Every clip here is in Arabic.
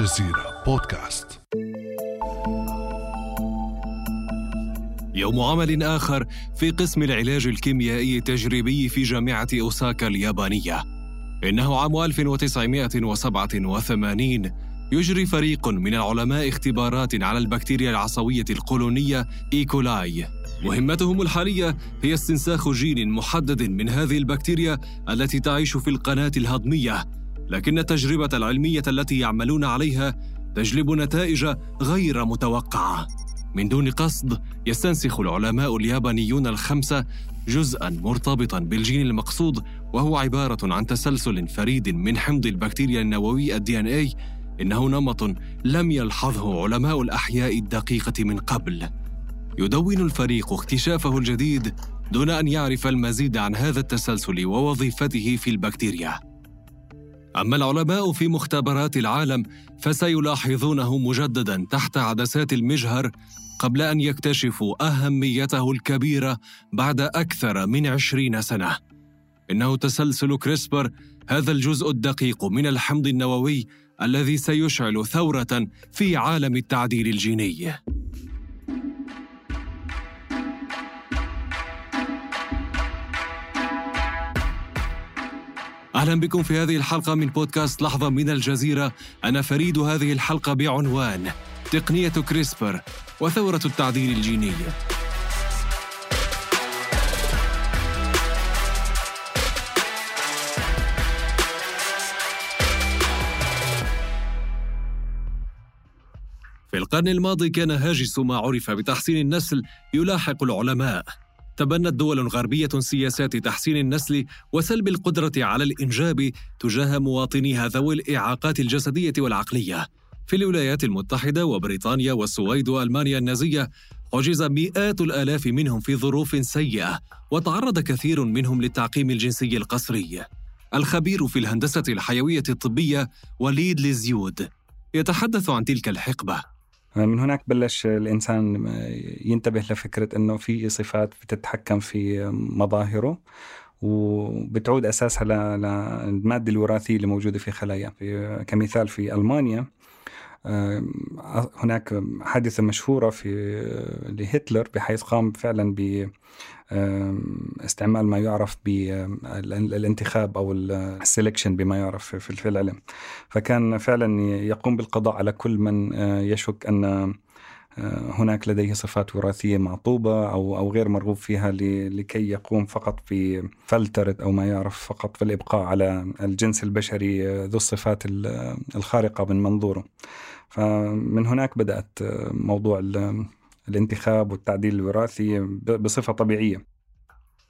الجزيرة بودكاست. يوم عمل آخر في قسم العلاج الكيميائي التجريبي في جامعة أوساكا اليابانية. إنه عام 1987 يجري فريق من العلماء اختبارات على البكتيريا العصوية القولونية E. coli. مهمتهم الحالية هي استنساخ جين محدد من هذه البكتيريا التي تعيش في القناة الهضمية. لكن التجربة العلمية التي يعملون عليها تجلب نتائج غير متوقعة. من دون قصد يستنسخ العلماء اليابانيون الخمسة جزءا مرتبطا بالجين المقصود وهو عبارة عن تسلسل فريد من حمض البكتيريا النووي ال DNA إنه نمط لم يلحظه علماء الأحياء الدقيقة من قبل. يدون الفريق اكتشافه الجديد دون أن يعرف المزيد عن هذا التسلسل ووظيفته في البكتيريا. أما العلماء في مختبرات العالم فسيلاحظونه مجددا تحت عدسات المجهر قبل أن يكتشفوا أهميته الكبيرة بعد أكثر من عشرين سنة. إنه تسلسل كريسبر هذا الجزء الدقيق من الحمض النووي الذي سيشعل ثورة في عالم التعديل الجيني. أهلا بكم في هذه الحلقة من بودكاست لحظة من الجزيرة. أنا فريد هذه الحلقة بعنوان تقنية كريسبر وثورة التعديل الجيني. في القرن الماضي كان هاجس ما عرف بتحسين النسل يلاحق العلماء. تبنت دول غربية سياسات تحسين النسل وسلب القدرة على الإنجاب تجاه مواطنيها ذوي الإعاقات الجسدية والعقلية. في الولايات المتحدة وبريطانيا والسويد وألمانيا النازية حجز مئات الآلاف منهم في ظروف سيئة وتعرض كثير منهم للتعقيم الجنسي القسري. الخبير في الهندسة الحيوية الطبية وليد لزيود يتحدث عن تلك الحقبة من هناك بلش الإنسان ينتبه لفكرة أنه في صفات بتتحكم في مظاهره وبتعود أساسها للمادة الوراثية اللي موجودة في خلايا. كمثال في ألمانيا هناك حادثة مشهورة في لهتلر بحيث قام فعلا ب استعمال ما يعرف بالانتخاب أو السلكشن بما يعرف في العلم فكان فعلا يقوم بالقضاء على كل من يشك أن هناك لديه صفات وراثية معطوبة أو أو غير مرغوب فيها لكي يقوم فقط بفلتره أو ما يعرف فقط بالابقاء على الجنس البشري ذو الصفات الخارقة من منظوره. فمن هناك بدأت موضوع الانتخاب والتعديل الوراثي بصفة طبيعية.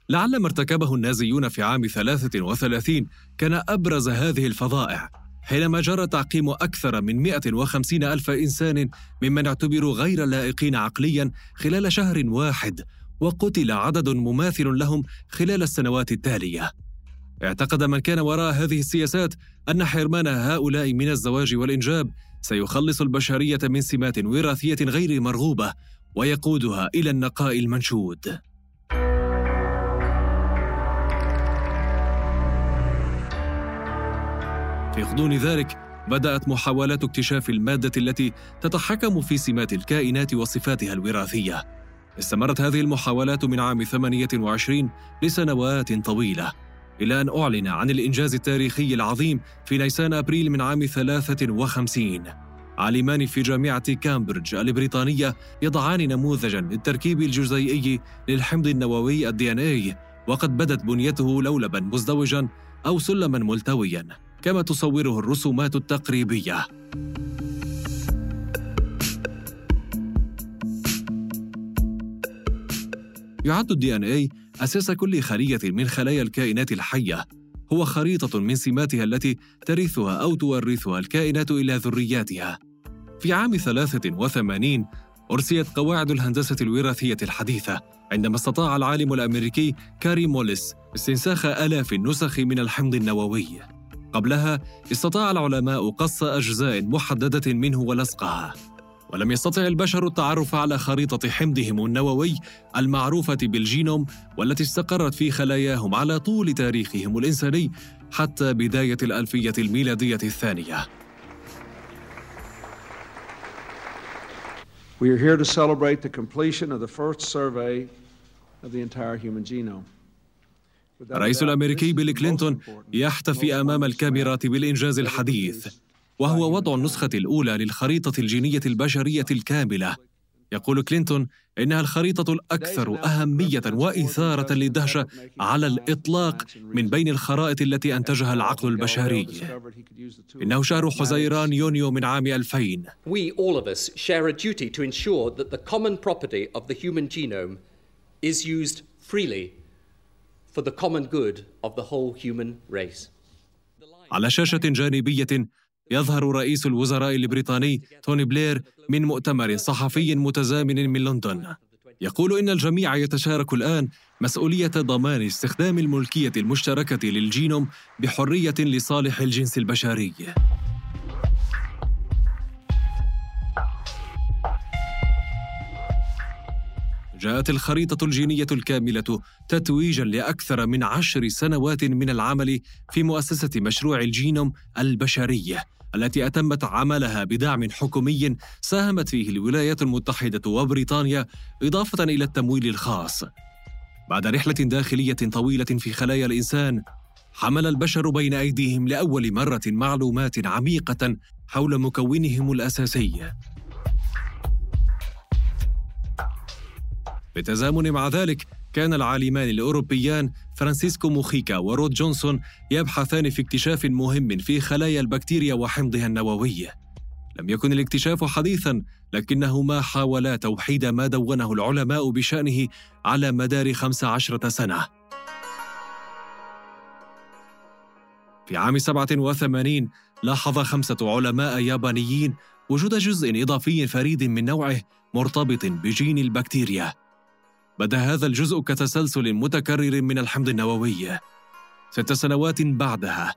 لعل ما ارتكبه النازيون في عام 33 كان أبرز هذه الفظائع حينما جرى تعقيم أكثر من 150 ألف إنسان ممن اعتبروا غير لائقين عقليا خلال شهر واحد وقتل عدد مماثل لهم خلال السنوات التالية اعتقد من كان وراء هذه السياسات أن حرمان هؤلاء من الزواج والإنجاب سيخلص البشرية من سمات وراثية غير مرغوبة ويقودها إلى النقاء المنشود في غضون ذلك بدأت محاولات اكتشاف المادة التي تتحكم في سمات الكائنات وصفاتها الوراثية. استمرت هذه المحاولات من عام 28 لسنوات طويلة، إلى أن أعلن عن الإنجاز التاريخي العظيم في نيسان أبريل من عام 53. عالمان في جامعة كامبريدج البريطانية يضعان نموذجا للتركيب الجزيئي للحمض النووي ال DNA وقد بدت بنيته لولبا مزدوجا أو سلما ملتويا كما تصوره الرسومات التقريبية يعد الدي إن اي أساس كل خليه من خلايا الكائنات الحية هو خريطة من سماتها التي ترثها أو تورثها الكائنات إلى ذرياتها. في عام 83 أرسيت قواعد الهندسة الوراثية الحديثة عندما استطاع العالم الأمريكي كاري موليس استنساخ آلاف النسخ من الحمض النووي. قبلها استطاع العلماء قص أجزاء محددة منه ولصقها. ولم يستطع البشر التعرف على خريطة حمضهم النووي المعروفة بالجينوم والتي استقرت في خلاياهم على طول تاريخهم الإنساني حتى بداية الألفية الميلادية الثانية. We are here to celebrate the completion of the first survey of the entire human genome. الرئيس الأمريكي بيل كلينتون يحتفي أمام الكاميرات بالإنجاز الحديث وهو وضع النسخة الأولى للخريطة الجينية البشرية الكاملة. يقول كلينتون إنها الخريطة الأكثر أهمية وإثارة للدهشة على الإطلاق من بين الخرائط التي أنتجها العقل البشري. إنه شهر حزيران يونيو من عام 2000. We all of us share a duty to ensure that the common property of the human genome is used freely for the common good of the whole human race. على شاشة جانبية يظهر رئيس الوزراء البريطاني توني بلير من مؤتمر صحفي متزامن من لندن. يقول إن الجميع يتشارك الآن مسؤولية ضمان استخدام الملكية المشتركة للجينوم بحرية لصالح الجنس البشري. جاءت الخريطة الجينية الكاملة تتويجا لأكثر من عشر سنوات من العمل في مؤسسة مشروع الجينوم البشري. التي أتمت عملها بدعم حكومي ساهمت فيه الولايات المتحدة وبريطانيا إضافة إلى التمويل الخاص. بعد رحلة داخلية طويلة في خلايا الإنسان، حمل البشر بين أيديهم لأول مرة معلومات عميقة حول مكونهم الأساسي. بالتزامن مع ذلك كان العالمان الأوروبيان فرانسيسكو موخيكا ورود يانسن يبحثان في اكتشاف مهم في خلايا البكتيريا وحمضها النووي. لم يكن الاكتشاف حديثا لكنهما حاولا توحيد ما دونه العلماء بشأنه على مدار خمس عشرة سنة. في عام 87 لاحظ خمسة علماء يابانيين وجود جزء إضافي فريد من نوعه مرتبط بجين البكتيريا. بدأ هذا الجزء كتسلسل متكرر من الحمض النووي. ست سنوات بعدها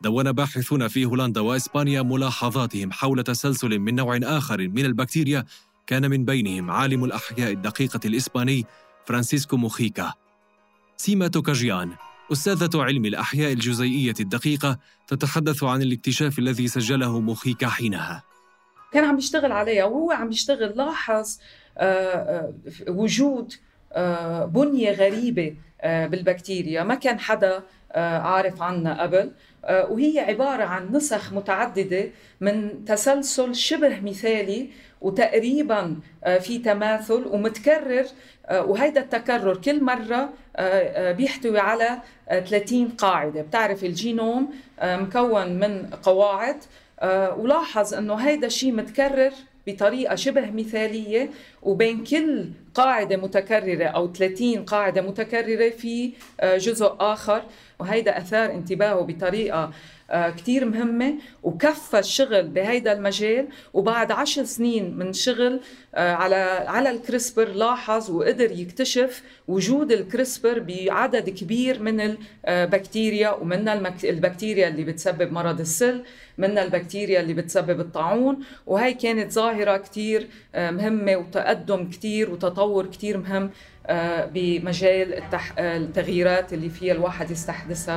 دون باحثون في هولندا وإسبانيا ملاحظاتهم حول تسلسل من نوع آخر من البكتيريا كان من بينهم عالم الأحياء الدقيقة الإسباني فرانسيسكو موخيكا. سيما توكاجيان أستاذة علم الأحياء الجزيئية الدقيقة تتحدث عن الاكتشاف الذي سجله موخيكا حينها. كان عم يشتغل عليها وهو عم يشتغل لاحظ وجود آه، بنية غريبة آه، بالبكتيريا. ما كان حدا آه، عارف عنها قبل. وهي عبارة عن نسخ متعددة من تسلسل شبه مثالي وتقريبا في تماثل ومتكرر. وهيدا التكرر كل مرة بيحتوي على 30 قاعدة. بتعرف الجينوم مكون من قواعد. ولاحظ إنه هيدا الشيء متكرر. بطريقة شبه مثالية وبين كل قاعدة متكررة أو 30 قاعدة متكررة في آه، جزء آخر. وهيدا أثار انتباهه بطريقة آه، كتير مهمة وكفى الشغل بهيدا المجال وبعد عشر سنين من شغل آه، على على الكريسبر لاحظ وقدر يكتشف وجود الكريسبر بعدد كبير من البكتيريا ومنها البكتيريا اللي بتسبب مرض السل منها البكتيريا اللي بتسبب الطاعون وهي كانت ظاهرة كتير آه، مهمة وتقدم كتير وتطور كتير مهم بمجال التغييرات اللي فيها الواحد يستحدثها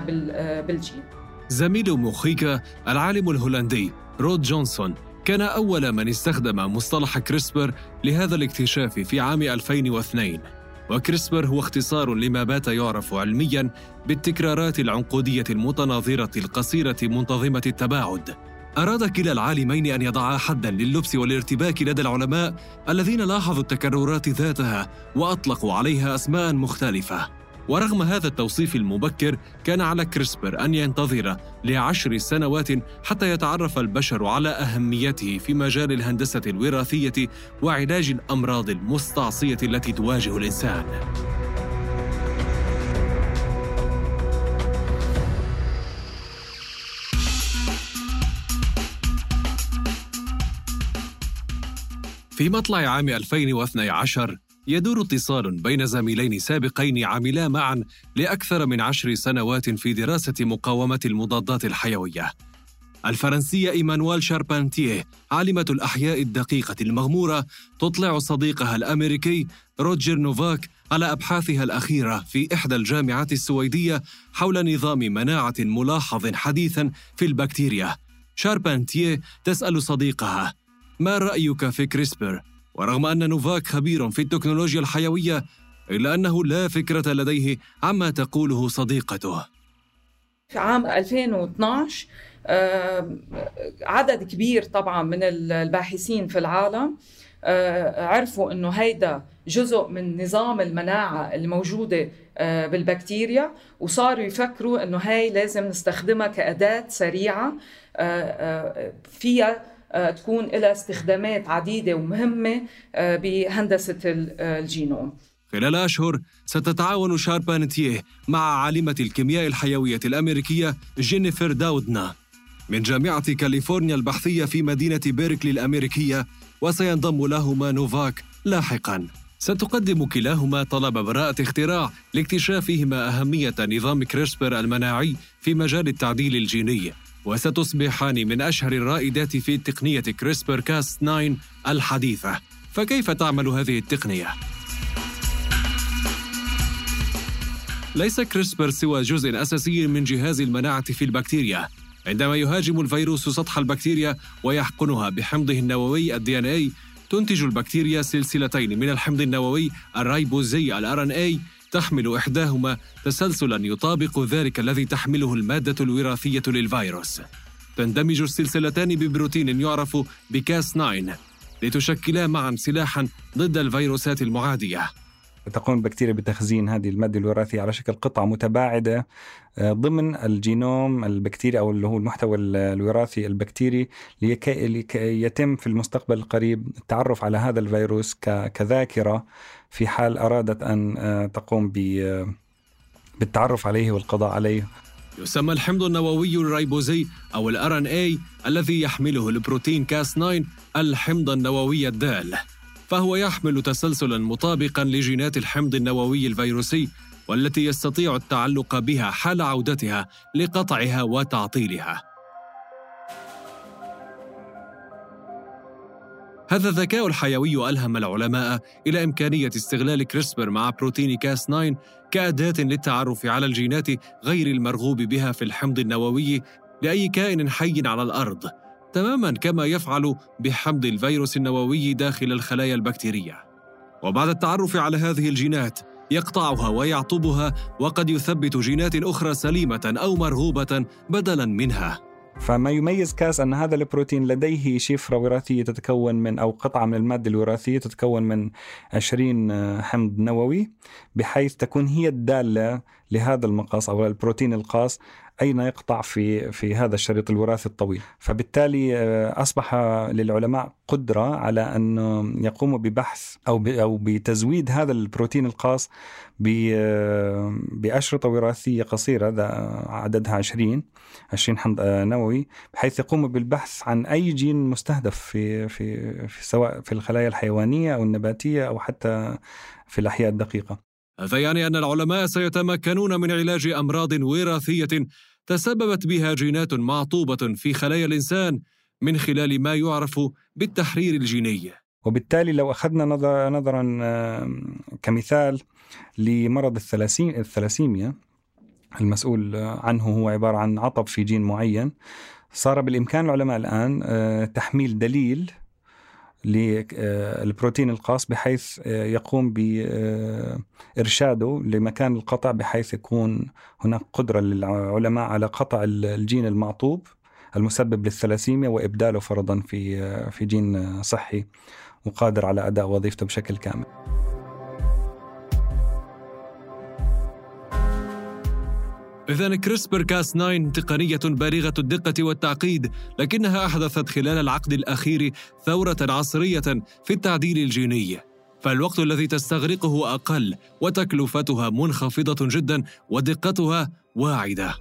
بالجين. زميل موخيكا العالم الهولندي رود يانسن كان أول من استخدم مصطلح CRISPR لهذا الاكتشاف في عام 2002 و CRISPR هو اختصار لما بات يعرف علميا بالتكرارات العنقودية المتناظرة القصيرة منتظمة التباعد. أراد كلا العالمين أن يضعا حدا للبس والارتباك لدى العلماء الذين لاحظوا التكررات ذاتها وأطلقوا عليها أسماء مختلفة ورغم هذا التوصيف المبكر كان على كريسبر أن ينتظر لعشر سنوات حتى يتعرف البشر على أهميته في مجال الهندسة الوراثية وعلاج الأمراض المستعصية التي تواجه الإنسان. في مطلع عام 2012 يدور اتصال بين زميلين سابقين عملا معا لأكثر من عشر سنوات في دراسة مقاومة المضادات الحيوية. الفرنسية إيمانويل شاربانتيه عالمة الأحياء الدقيقة المغمورة تطلع صديقها الأمريكي روجر نوفاك على أبحاثها الأخيرة في إحدى الجامعات السويدية حول نظام مناعة ملاحظ حديثا في البكتيريا. شاربانتيه تسأل صديقها ما رأيك في كريسبر؟ ورغم أن نوفاك خبير في التكنولوجيا الحيوية إلا أنه لا فكرة لديه عما تقوله صديقته في عام 2012 عدد كبير طبعا من الباحثين في العالم آه، عرفوا إنه هيدا جزء من نظام المناعة الموجوده آه، بالبكتيريا وصاروا يفكروا إنه هاي لازم نستخدمها كأداة سريعة آه، فيها تكون لها استخدامات عديدة ومهمة بهندسة الجينوم. خلال أشهر ستتعاون شاربانتيه مع عالمة الكيمياء الحيوية الأمريكية جينيفر داودنا. من جامعة كاليفورنيا البحثية في مدينة بيركلي الأمريكية وسينضم لهما نوفاك لاحقاً. ستقدم كلاهما طلب براءة اختراع لاكتشافهما أهمية نظام كريسبر المناعي في مجال التعديل الجيني. وستصبحان من أشهر الرائدات في تقنية كريسبر كاس 9 الحديثة فكيف تعمل هذه التقنية؟ ليس كريسبر سوى جزء أساسي من جهاز المناعة في البكتيريا عندما يهاجم الفيروس سطح البكتيريا ويحقنها بحمضه النووي ال DNA تنتج البكتيريا سلسلتين من الحمض النووي الرايبوزي ال RNA تحمل إحداهما تسلسلا يطابق ذلك الذي تحمله المادة الوراثية للفيروس. تندمج السلسلتان ببروتين يعرف ب Cas 9 لتشكلا معا سلاحا ضد الفيروسات المعادية. تقوم البكتيريا بتخزين هذه المادة الوراثية على شكل قطع متباعدة آه، ضمن الجينوم البكتيري أو اللي هو المحتوى الوراثي البكتيري لكي يتم في المستقبل القريب التعرف على هذا الفيروس كذاكرة في حال أرادت أن آه، تقوم بالتعرف عليه والقضاء عليه. يسمى الحمض النووي الريبوزي أو ال RNA الذي يحمله البروتين Cas 9 الحمض النووي الدال. فهو يحمل تسلسلا مطابقا لجينات الحمض النووي الفيروسي والتي يستطيع التعلق بها حال عودتها لقطعها وتعطيلها. هذا الذكاء الحيوي ألهم العلماء إلى إمكانية استغلال كريسبر مع بروتين كاس 9 كأداة للتعرف على الجينات غير المرغوب بها في الحمض النووي لأي كائن حي على الأرض. تماما كما يفعل بحمض الفيروس النووي داخل الخلايا البكتيرية. وبعد التعرف على هذه الجينات يقطعها ويعطبها وقد يثبت جينات أخرى سليمة أو مرغوبة بدلا منها. فما يميز كاس أن هذا البروتين لديه شفرة وراثية تتكون من أو قطعة من المادة الوراثية تتكون من 20 حمض نووي بحيث تكون هي الدالة لهذا المقاس أو البروتين القاس أين يقطع في في هذا الشريط الوراثي الطويل؟ فبالتالي آه، أصبح للعلماء قدرة على أن يقوموا ببحث أو أو بتزويد هذا البروتين الخاص آه، بأشرطة وراثية قصيرة عددها 20 20 حمض آه، نووي بحيث يقوموا بالبحث عن أي جين مستهدف في في, في سواء في الخلايا الحيوانية أو النباتية أو حتى في الأحياء الدقيقة. هذا يعني أن العلماء سيتمكنون من علاج أمراض وراثية تسببت بها جينات معطوبة في خلايا الإنسان من خلال ما يعرف بالتحرير الجيني. وبالتالي لو أخذنا نظر نظرا كمثال لمرض الثلاسيميا المسؤول عنه هو عبارة عن عطب في جين معين صار بالإمكان العلماء الآن آه، تحميل دليل للبروتين الخاص بحيث آه، يقوم بإرشاده لمكان القطع بحيث يكون هناك قدرة للعلماء على قطع الجين المعطوب المسبب للثلاسيميا وإبداله فرضا في آه، في جين صحي وقادر على أداء وظيفته بشكل كامل. إذا كريسبر كاس 9 تقنية بالغة الدقة والتعقيد، لكنها أحدثت خلال العقد الأخير ثورة عصرية في التعديل الجيني. فالوقت الذي تستغرقه أقل وتكلفتها منخفضة جدا ودقتها واعدة.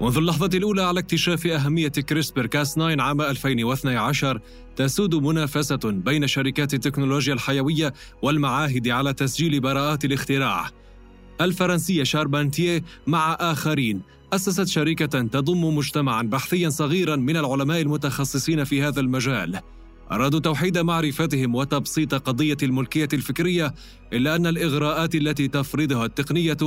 منذ اللحظة الأولى على اكتشاف أهمية كريسبر كاس 9 عام 2012 تسود منافسة بين شركات التكنولوجيا الحيوية والمعاهد على تسجيل براءات الاختراع. الفرنسية شاربانتيه مع آخرين أسست شركة تضم مجتمعا بحثيا صغيرا من العلماء المتخصصين في هذا المجال. أرادوا توحيد معرفتهم وتبسيط قضية الملكية الفكرية إلا أن الإغراءات التي تفرضها التقنية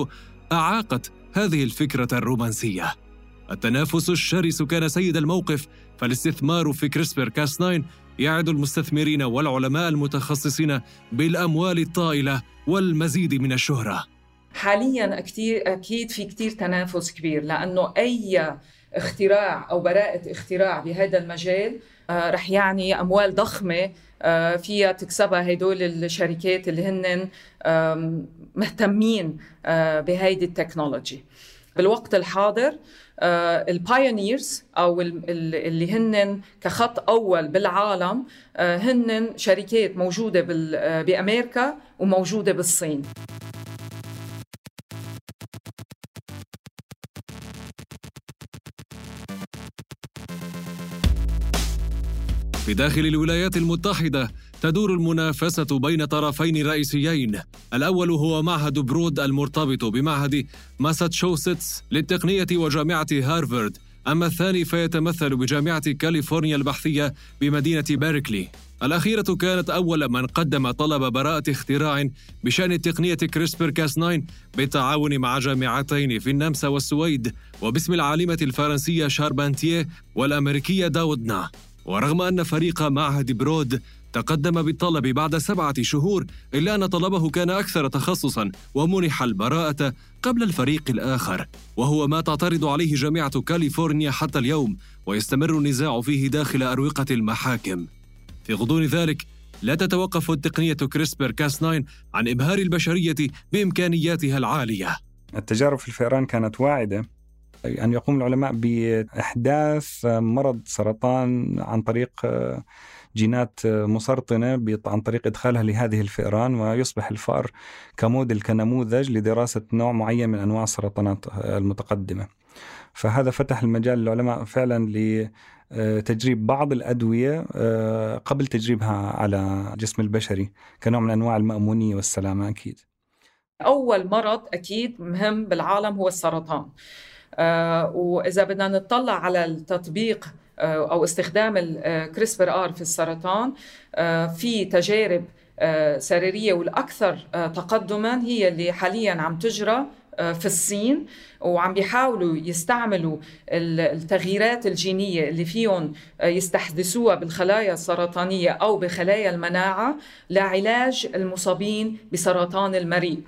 أعاقت هذه الفكرة الرومانسية. التنافس الشرس كان سيد الموقف فالاستثمار في كريسبر كاس 9 يعد المستثمرين والعلماء المتخصصين بالأموال الطائلة والمزيد من الشهرة. حاليا كتير أكيد في كتير تنافس كبير لأنه أي اختراع أو براءة اختراع بهذا المجال آه، رح يعني أموال ضخمة آه، فيها تكسبها هدول الشركات اللي هن مهتمين آه، بهيدي ال technology. بالوقت الحاضر ال pioneers أو اللي هن كخط أول بالعالم آه، هن شركات موجودة آه، بأمريكا وموجودة بالصين. في داخل الولايات المتحدة تدور المنافسة بين طرفين رئيسيين. الأول هو معهد برود المرتبط بمعهد ماساتشوستس للتقنية وجامعة هارفارد. أما الثاني فيتمثل بجامعة كاليفورنيا البحثية بمدينة بيركلي. الأخيرة كانت أول من قدم طلب براءة اختراع بشأن تقنية كريسبر كاس 9 بالتعاون مع جامعتين في النمسا والسويد وباسم العالمة الفرنسية شاربانتيه والأمريكية داودنا. ورغم أن فريق معهد برود تقدم بالطلب بعد سبعة شهور إلا أن طلبه كان أكثر تخصصا ومنح البراءة قبل الفريق الآخر وهو ما تعترض عليه جامعة كاليفورنيا حتى اليوم ويستمر النزاع فيه داخل أروقة المحاكم. في غضون ذلك لا تتوقف التقنية كريسبر كاس 9 عن إبهار البشرية بإمكانياتها العالية. التجارب في الفئران كانت واعدة أن يقوم العلماء بإحداث مرض سرطان عن طريق جينات مسرطنة عن طريق إدخالها لهذه الفئران ويصبح الفأر كموديل كنموذج لدراسة نوع معين من أنواع السرطانات المتقدمة. فهذا فتح المجال للعلماء فعلا لتجريب بعض الأدوية آه، قبل تجريبها على الجسم البشري كنوع من أنواع المأمونية والسلامة أكيد. أول مرض أكيد مهم بالعالم هو السرطان. آه، وإذا بدنا نطلع على التطبيق آه، أو استخدام الكريسبر آر في السرطان. آه، في تجارب آه، سريرية والأكثر تقدما هي اللي حاليا عم تجرى في الصين وعم بيحاولوا يستعملوا التغييرات الجينية اللي فيهم يستحدثوها بالخلايا السرطانية أو بخلايا المناعة لعلاج المصابين بسرطان المريء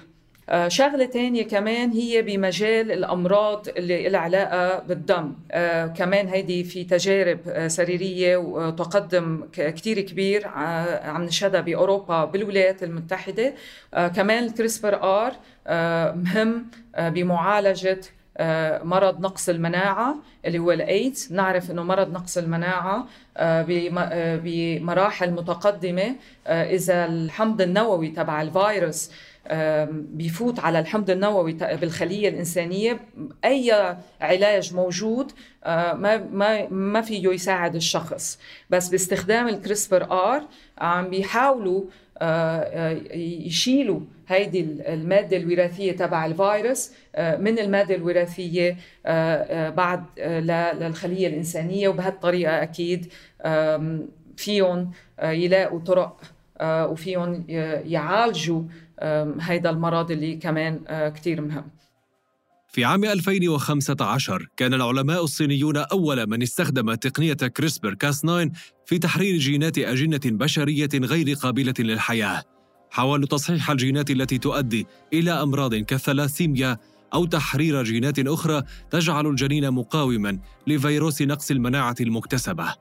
آه، شغلة تانية كمان هي بمجال الأمراض اللي لها علاقة بالدم. آه، كمان هيدي في تجارب آه، سريرية وتقدم كتير كبير عم نشهدها بأوروبا بالولايات المتحدة. كمان ال CRISPR مهم بمعالجة مرض نقص المناعة اللي هو الإيدز نعرف أنه مرض نقص المناعة بمراحل متقدمة إذا الحمض النووي تبع الفيروس بيفوت على الحمض النووي بالخلية الإنسانية. أي علاج موجود آه، ما ما ما فيه يساعد الشخص. بس باستخدام ال CRISPR عم بيحاولوا آه، آه، يشيلوا هيدي المادة الوراثية تبع الفيروس من المادة الوراثية بعد للخلية الإنسانية. وبهالطريقة أكيد فيهم يلاقوا طرق وفيهم يعالجوا هيدا المرض اللي كمان كتير مهم. في عام 2015 كان العلماء الصينيون أول من استخدم تقنية كريسبر كاس 9 في تحرير جينات أجنة بشرية غير قابلة للحياة. حاولوا تصحيح الجينات التي تؤدي إلى أمراض كالثلاثيميا أو تحرير جينات أخرى تجعل الجنين مقاوما لفيروس نقص المناعة المكتسبة.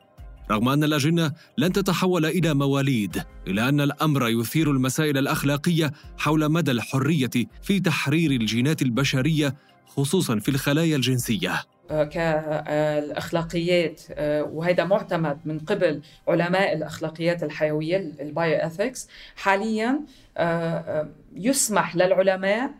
رغم أن الأجنة لن تتحول إلى مواليد إلا أن الأمر يثير المسائل الأخلاقية حول مدى الحرية في تحرير الجينات البشرية خصوصا في الخلايا الجنسية. آه، كالاخلاقيات آه، وهذا معتمد من قبل علماء الأخلاقيات الحيوية ال bioethics حاليا آه، يسمح للعلماء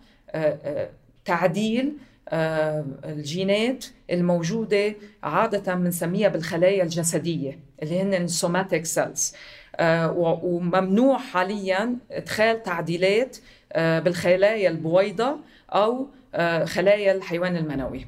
تعديل الجينات الموجودة عادة بنسميها بالخلايا الجسدية اللي هن ال somatic cells وممنوع حاليا إدخال تعديلات بالخلايا البويضة أو خلايا الحيوان المنوي.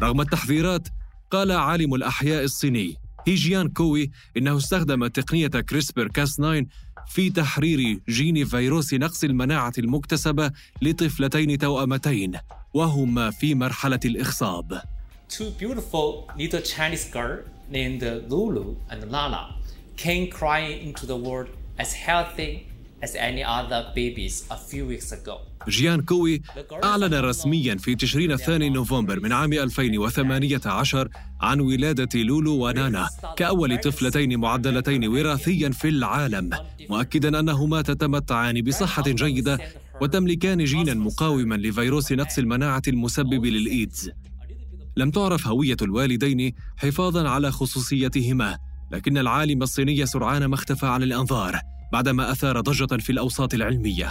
رغم التحذيرات قال عالم الأحياء الصيني هيجيان كوي إنه استخدم تقنية كريسبر كاس 9 في تحرير جين فيروس نقص المناعة المكتسبة لطفلتين توأمتين وهما في مرحلة الإخصاب. Two beautiful little Chinese girls named Lulu and Lala came crying into the world as healthy as any other babies a few weeks ago. جيان كوي أعلن رسميا في تشرين الثاني نوفمبر من عام 2018 عن ولادة لولو ونانا كأول طفلتين معدلتين وراثيا في العالم مؤكدا أنهما تتمتعان بصحة جيدة وتملكان جينا مقاوما لفيروس نقص المناعة المسبب للإيدز. لم تعرف هوية الوالدين حفاظا على خصوصيتهما لكن العالم الصيني سرعان ما اختفى عن الأنظار بعدما أثار ضجة في الأوساط العلمية.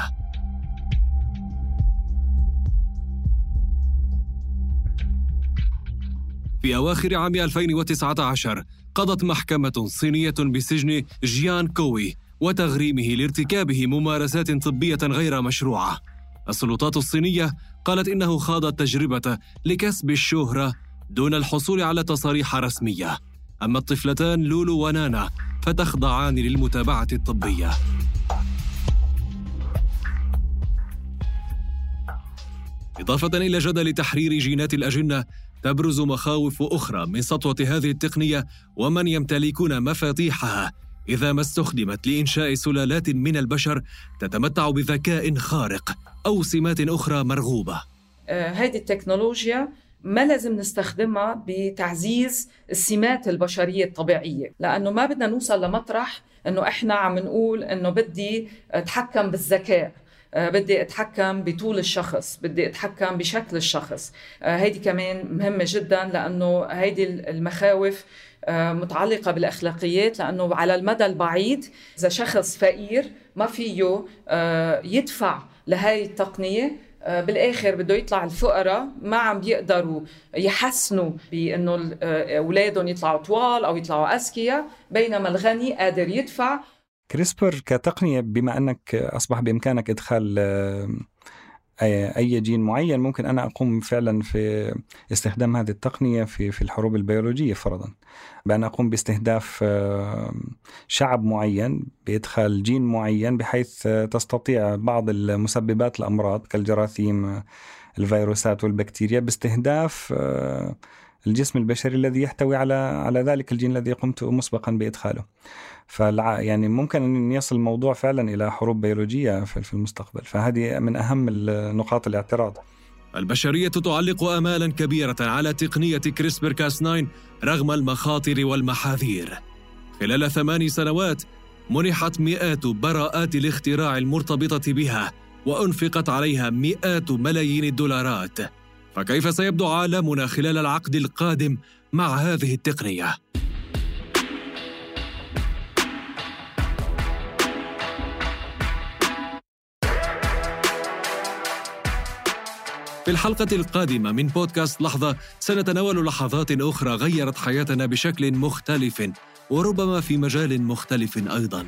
في أواخر عام 2019 قضت محكمة صينية بسجن جيان كوي وتغريمه لارتكابه ممارسات طبية غير مشروعة. السلطات الصينية قالت إنه خاض التجربة لكسب الشهرة دون الحصول على تصاريح رسمية. أما الطفلتان لولو ونانا فتخضعان للمتابعة الطبية. إضافة إلى جدل تحرير جينات الأجنة تبرز مخاوف أخرى من سطوة هذه التقنية ومن يمتلكون مفاتيحها إذا ما استخدمت لإنشاء سلالات من البشر تتمتع بذكاء خارق أو سمات أخرى مرغوبة. هذه التكنولوجيا ما لازم نستخدمها بتعزيز السمات البشرية الطبيعية لأنه ما بدنا نوصل لمطرح أنه إحنا عم نقول أنه بدي أتحكم بالذكاء آه، بدي أتحكم بطول الشخص بدي أتحكم بشكل الشخص. هيدي آه، كمان مهمة جدا لأنه هيدي المخاوف آه، متعلقة بالأخلاقيات لأنه على المدى البعيد إذا شخص فقير ما فيه يدفع لهي التقنية بالآخر بده يطلع الفقراء ما عم بيقدروا يحسنوا بأنه أولادهم يطلعوا طوال أو يطلعوا أذكياء بينما الغني قادر يدفع كريسبر كتقنية بما أنك أصبح بإمكانك إدخال آه، أي جين معين ممكن أنا أقوم فعلا في استخدام هذه التقنية في في الحروب البيولوجية فرضا بأن أقوم باستهداف آه، شعب معين بإدخال جين معين بحيث تستطيع بعض المسببات الأمراض كالجراثيم الفيروسات والبكتيريا باستهداف آه، الجسم البشري الذي يحتوي على على ذلك الجين الذي قمت مسبقا بإدخاله. فالع... يعني ممكن أن يصل الموضوع فعلا إلى حروب بيولوجية في المستقبل، فهذه من أهم نقاط الاعتراض. البشرية تعلق آمالا كبيرة على تقنية كريسبر كاس 9 رغم المخاطر والمحاذير. خلال ثمان سنوات منحت مئات براءات الاختراع المرتبطة بها وأنفقت عليها مئات ملايين الدولارات. فكيف سيبدو عالمنا خلال العقد القادم مع هذه التقنية في الحلقة القادمة من بودكاست لحظة سنتناول لحظات أخرى غيرت حياتنا بشكل مختلف وربما في مجال مختلف أيضا.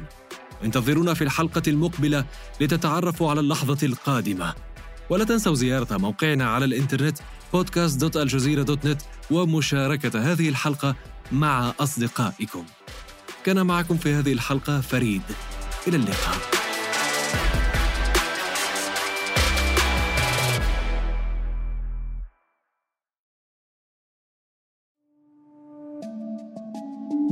انتظرونا في الحلقة المقبلة لتتعرفوا على اللحظة القادمة. ولا تنسوا زيارة موقعنا على الإنترنت podcast.aljazeera.net ومشاركة هذه الحلقة مع أصدقائكم كان معكم في هذه الحلقة فريد إلى اللقاء